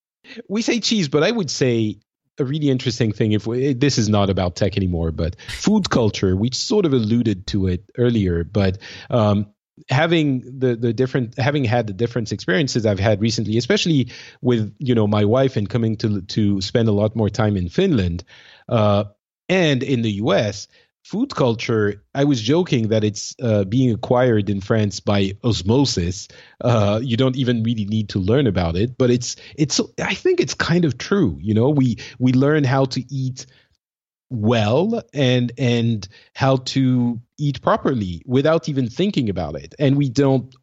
we say cheese but i would say a really interesting thing. If we, this is not about tech anymore but food culture we sort of alluded to it earlier but um, having the the different having had the different experiences I've had recently especially with you know my wife and coming to to spend a lot more time in Finland uh, and in the US food culture, I was joking that it's uh, being acquired in France by osmosis. Uh, you don't even really need to learn about it, but it's it's. I think it's kind of true. You know, we we learn how to eat well and and how to eat properly without even thinking about it, and we don't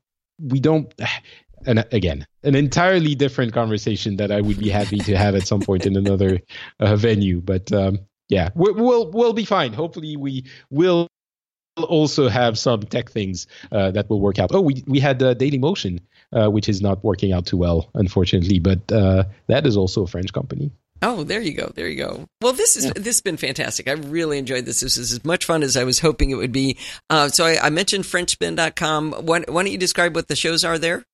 we don't. and again, an entirely different conversation that I would be happy to have at some point in another uh, venue. But um, yeah, we'll, we'll we'll be fine. Hopefully, we will also have some tech things uh, that will work out. Oh, we we had uh, Dailymotion, uh, which is not working out too well, unfortunately, but uh, that is also a French company. Oh, there you go. There you go. Well, this is yeah. this has been fantastic. I really enjoyed this. This is as much fun as I was hoping it would be. Uh, so I, I mentioned FrenchSpin.com. Why, why don't you describe what the shows are there?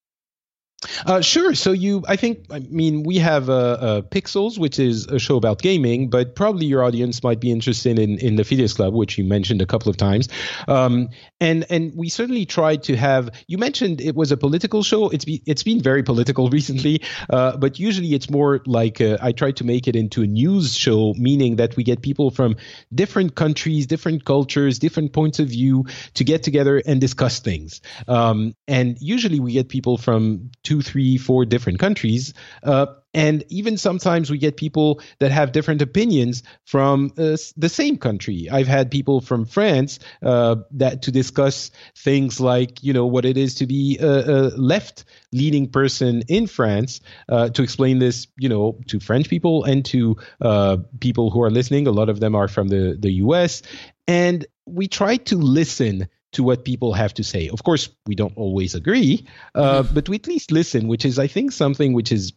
Uh, sure. So you, I think, I mean, we have uh, uh, Pixels, which is a show about gaming, but probably your audience might be interested in in the Phileas Club, which you mentioned a couple of times. Um, and and we certainly tried to have. You mentioned it was a political show. It's be, it's been very political recently, uh, but usually it's more like uh, I tried to make it into a news show, meaning that we get people from different countries, different cultures, different points of view to get together and discuss things. Um, and usually we get people from two, three, four different countries. Uh, and even sometimes we get people that have different opinions from uh, the same country. I've had people from France uh, that to discuss things like, you know, what it is to be a, a left-leaning person in France. Uh, to explain this, you know, to French people and to uh, people who are listening. A lot of them are from the the U.S. And we try to listen to what people have to say. Of course, we don't always agree, uh, mm-hmm. but we at least listen, which is, I think, something which is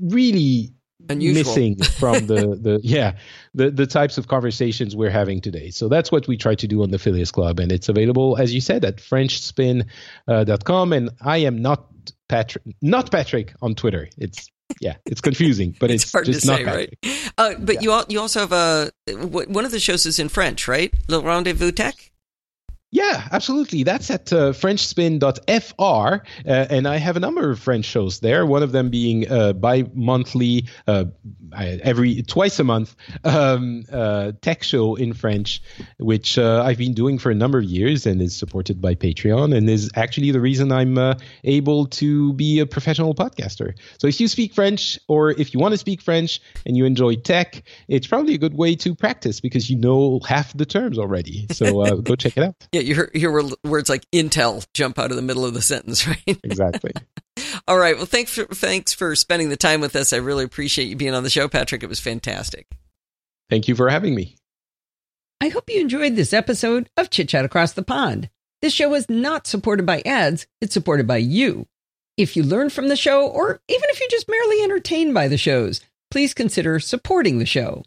really Unusual. missing from the, the yeah the, the types of conversations we're having today. So that's what we try to do on the Phileas Club, and it's available, as you said, at FrenchSpin.com. Uh, and I am not Patrick, not Patrick on Twitter. It's yeah, it's confusing, but it's, it's hard just to say, right? Uh, but yeah. you all, you also have a one of the shows is in French, right? Le Rendezvous Tech. Yeah, absolutely. That's at uh, FrenchSpin.fr, uh, and I have a number of French shows there. One of them being uh, bi-monthly, uh, every twice a month, um, uh, tech show in French, which uh, I've been doing for a number of years and is supported by Patreon, and is actually the reason I'm uh, able to be a professional podcaster. So if you speak French, or if you want to speak French and you enjoy tech, it's probably a good way to practice because you know half the terms already. So go check it out. Yeah, you hear, hear words like Intel jump out of the middle of the sentence, right? Exactly. All right. Well, thanks for thanks for spending the time with us. I really appreciate you being on the show, Patrick. It was fantastic. Thank you for having me. I hope you enjoyed this episode of Chit Chat Across the Pond. This show is not supported by ads, it's supported by you. If you learn from the show, or even if you're just merely entertained by the shows, please consider supporting the show.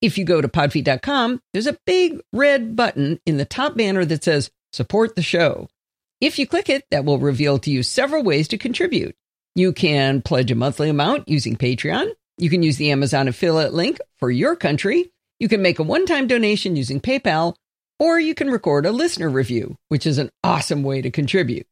If you go to podfeet.com, there's a big red button in the top banner that says support the show. If you click it, that will reveal to you several ways to contribute. You can pledge a monthly amount using Patreon. You can use the Amazon affiliate link for your country. You can make a one time donation using PayPal, or you can record a listener review, which is an awesome way to contribute.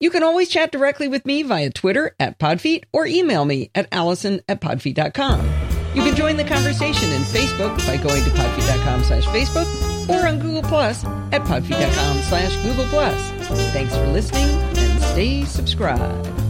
You can always chat directly with me via Twitter at Podfeet or email me at allison at podfeet.com. You can join the conversation in Facebook by going to podfeet.com slash Facebook or on Google Plus at podfeet.com slash Google Plus. Thanks for listening and stay subscribed.